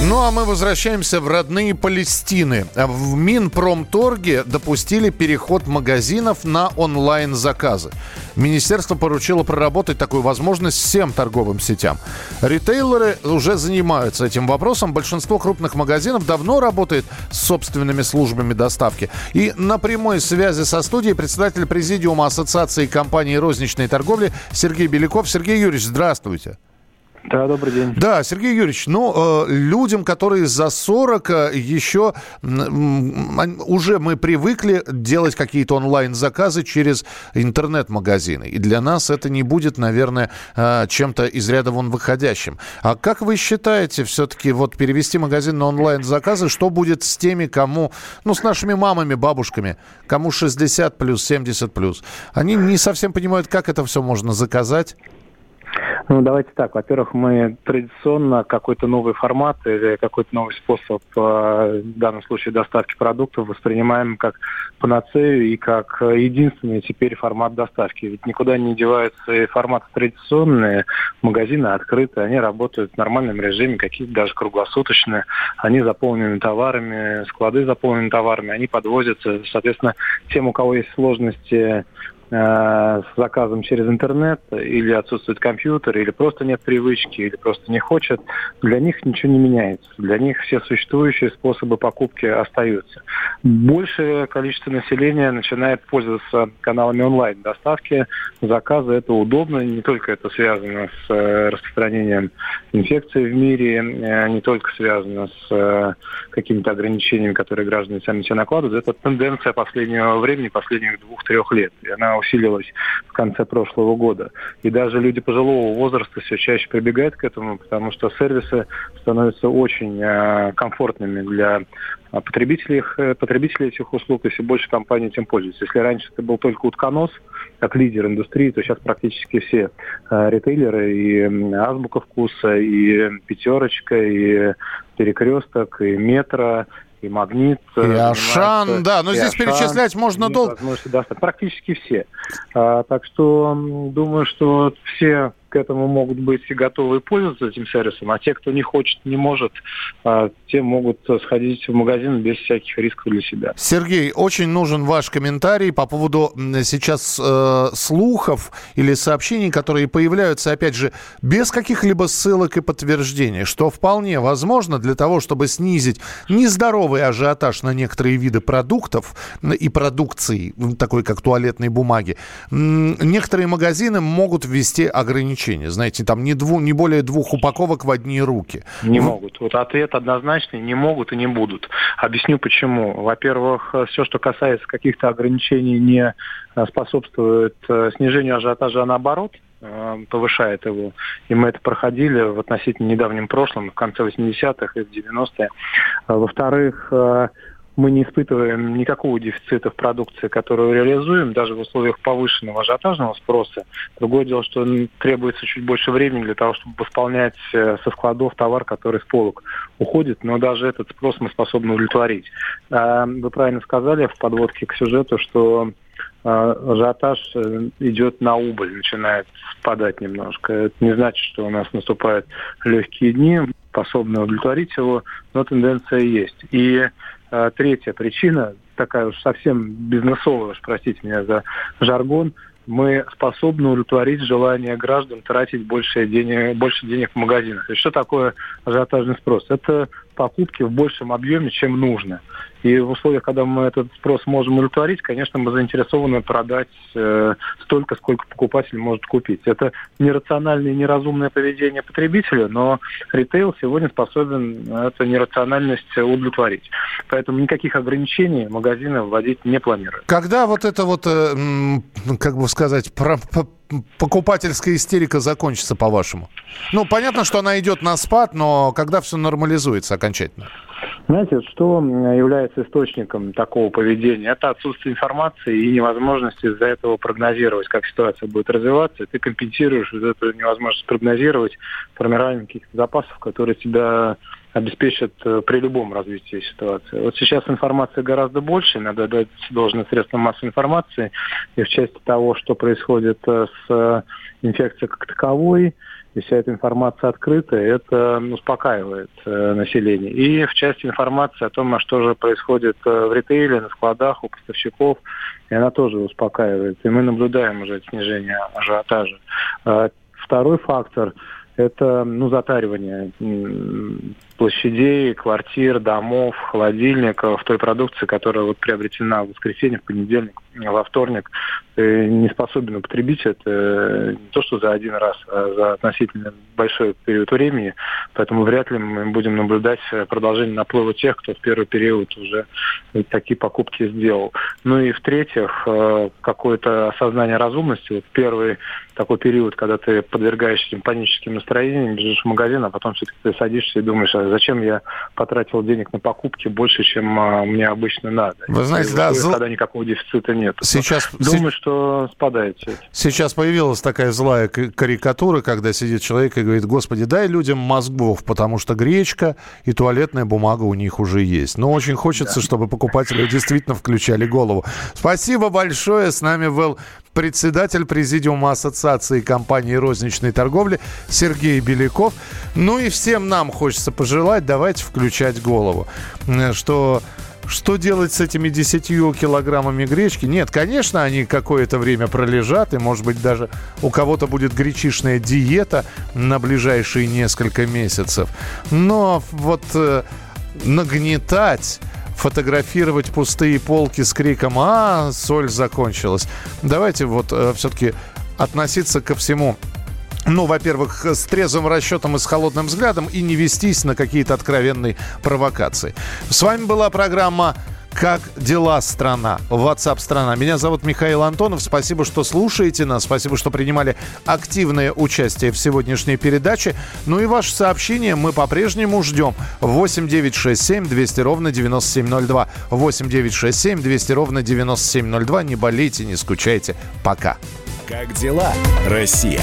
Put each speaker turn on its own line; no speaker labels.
Ну а мы возвращаемся в родные Палестины. В Минпромторге допустили переход магазинов на онлайн-заказы. Министерство поручило проработать такую возможность всем торговым сетям. Ритейлеры уже занимаются этим вопросом. Большинство крупных магазинов давно работает с собственными службами доставки. И на прямой связи со студией председатель президиума Ассоциации компаний розничной торговли Сергей Беляков. Сергей Юрьевич, здравствуйте.
Да, добрый день.
Да, Сергей Юрьевич, ну, э, людям, которые за 40, э, еще уже мы привыкли делать какие-то онлайн-заказы через интернет-магазины. И для нас это не будет, наверное, э, чем-то из ряда вон выходящим. А как вы считаете, все-таки вот перевести магазин на онлайн-заказы, что будет с теми, кому, ну, с нашими мамами, бабушками, кому 60 плюс, 70 плюс? Они не совсем понимают, как это все можно заказать.
Ну, давайте так. Во-первых, мы традиционно какой-то новый формат или какой-то новый способ, э, в данном случае доставки продуктов, воспринимаем как панацею и как единственный теперь формат доставки. Ведь никуда не деваются и форматы традиционные, магазины открыты, они работают в нормальном режиме, какие-то даже круглосуточные, они заполнены товарами, склады заполнены товарами, они подвозятся. Соответственно, тем, у кого есть сложности с заказом через интернет, или отсутствует компьютер, или просто нет привычки, или просто не хочет, для них ничего не меняется. Для них все существующие способы покупки остаются. Большее количество населения начинает пользоваться каналами онлайн-доставки, заказы. Это удобно, не только это связано с э, распространением инфекции в мире, э, не только связано с какими-то ограничениями, которые граждане сами себе накладывают. Это тенденция последнего времени, последних двух-трех лет. И она усилилась в конце прошлого года. И даже люди пожилого возраста все чаще прибегают к этому, потому что сервисы становятся очень э, комфортными для а потребителей, э, потребителей этих услуг, и все больше компаний этим пользуются. Если раньше это был только утконос, как лидер индустрии, то сейчас практически все э, ритейлеры, и Азбука вкуса, и Пятерочка, и Перекресток, и Метро, и Магнит.
И Ашан, да, но здесь Ашан, перечислять можно долго.
Практически все. А, так что думаю, что все к этому могут быть и готовы пользоваться этим сервисом, а те, кто не хочет, не может, а, те могут сходить в магазин без всяких рисков для себя.
Сергей, очень нужен ваш комментарий по поводу сейчас э, слухов или сообщений, которые появляются, опять же, без каких-либо ссылок и подтверждений, что вполне возможно для того, чтобы снизить нездоровый ажиотаж на некоторые виды продуктов и продукции, такой как туалетной бумаги, некоторые магазины могут ввести ограничения ограничения? Знаете, там не, дву, не более двух упаковок в одни руки.
Не могут. Вот ответ однозначный, не могут и не будут. Объясню почему. Во-первых, все, что касается каких-то ограничений, не э, способствует э, снижению ажиотажа, а наоборот э, повышает его. И мы это проходили в относительно недавнем прошлом, в конце 80-х и в 90-е. Во-вторых, мы не испытываем никакого дефицита в продукции, которую реализуем, даже в условиях повышенного ажиотажного спроса. Другое дело, что требуется чуть больше времени для того, чтобы восполнять э, со складов товар, который с полок уходит, но даже этот спрос мы способны удовлетворить. А, вы правильно сказали в подводке к сюжету, что а, ажиотаж э, идет на убыль, начинает спадать немножко. Это не значит, что у нас наступают легкие дни, способны удовлетворить его, но тенденция есть. И третья причина, такая уж совсем бизнесовая, уж простите меня за жаргон, мы способны удовлетворить желание граждан тратить больше денег, больше денег в магазинах. И что такое ажиотажный спрос? Это покупки в большем объеме, чем нужно. И в условиях, когда мы этот спрос можем удовлетворить, конечно, мы заинтересованы продать э, столько, сколько покупатель может купить. Это нерациональное и неразумное поведение потребителя, но ритейл сегодня способен эту нерациональность удовлетворить. Поэтому никаких ограничений магазины вводить не планируют.
Когда вот это вот, э, как бы сказать, про, покупательская истерика закончится, по-вашему? Ну, понятно, что она идет на спад, но когда все нормализуется окончательно?
Знаете, что является источником такого поведения? Это отсутствие информации и невозможность из-за этого прогнозировать, как ситуация будет развиваться. Ты компенсируешь вот эту невозможность прогнозировать формированием каких-то запасов, которые тебя обеспечат э, при любом развитии ситуации. Вот сейчас информации гораздо больше, надо дать должное средства массовой информации, и в части того, что происходит э, с инфекцией как таковой, и вся эта информация открыта, это успокаивает э, население. И в части информации о том, что же происходит э, в ритейле, на складах, у поставщиков, и она тоже успокаивает. И мы наблюдаем уже снижение ажиотажа. Э, второй фактор – это ну, затаривание площадей, квартир, домов, холодильников, той продукции, которая вот приобретена в воскресенье, в понедельник, во вторник, не способен употребить это не то, что за один раз, а за относительно большой период времени. Поэтому вряд ли мы будем наблюдать продолжение наплыва тех, кто в первый период уже такие покупки сделал. Ну и в-третьих, э, какое-то осознание разумности. Вот первый такой период, когда ты подвергаешься этим паническим настроениям, бежишь в магазин, а потом все-таки ты садишься и думаешь, а зачем я потратил денег на покупки больше, чем а, мне обычно надо.
Вы знаете, да,
зл... когда никакого дефицита нет.
Сейчас
думаю, что спадает все это.
Сейчас появилась такая злая карикатура, когда сидит человек и говорит: "Господи, дай людям мозгов, потому что гречка и туалетная бумага у них уже есть". Но очень хочется, да. чтобы покупатели действительно включали голову. Спасибо большое. С нами был председатель президиума Ассоциации компаний розничной торговли Сергей Беляков. Ну и всем нам хочется пожелать, давайте включать голову, э, что что делать с этими 10 килограммами гречки? Нет, конечно, они какое-то время пролежат, и, может быть, даже у кого-то будет гречишная диета на ближайшие несколько месяцев. Но вот э, нагнетать фотографировать пустые полки с криком «А, соль закончилась». Давайте вот э, все-таки относиться ко всему ну, во-первых, с трезвым расчетом и с холодным взглядом и не вестись на какие-то откровенные провокации. С вами была программа как дела, страна? WhatsApp страна. Меня зовут Михаил Антонов. Спасибо, что слушаете нас. Спасибо, что принимали активное участие в сегодняшней передаче. Ну и ваши сообщения мы по-прежнему ждем. 8 9 6 7 200 ровно 9702. 8 9 6 7 200 ровно 9702. Не болейте, не скучайте. Пока.
Как дела, Россия?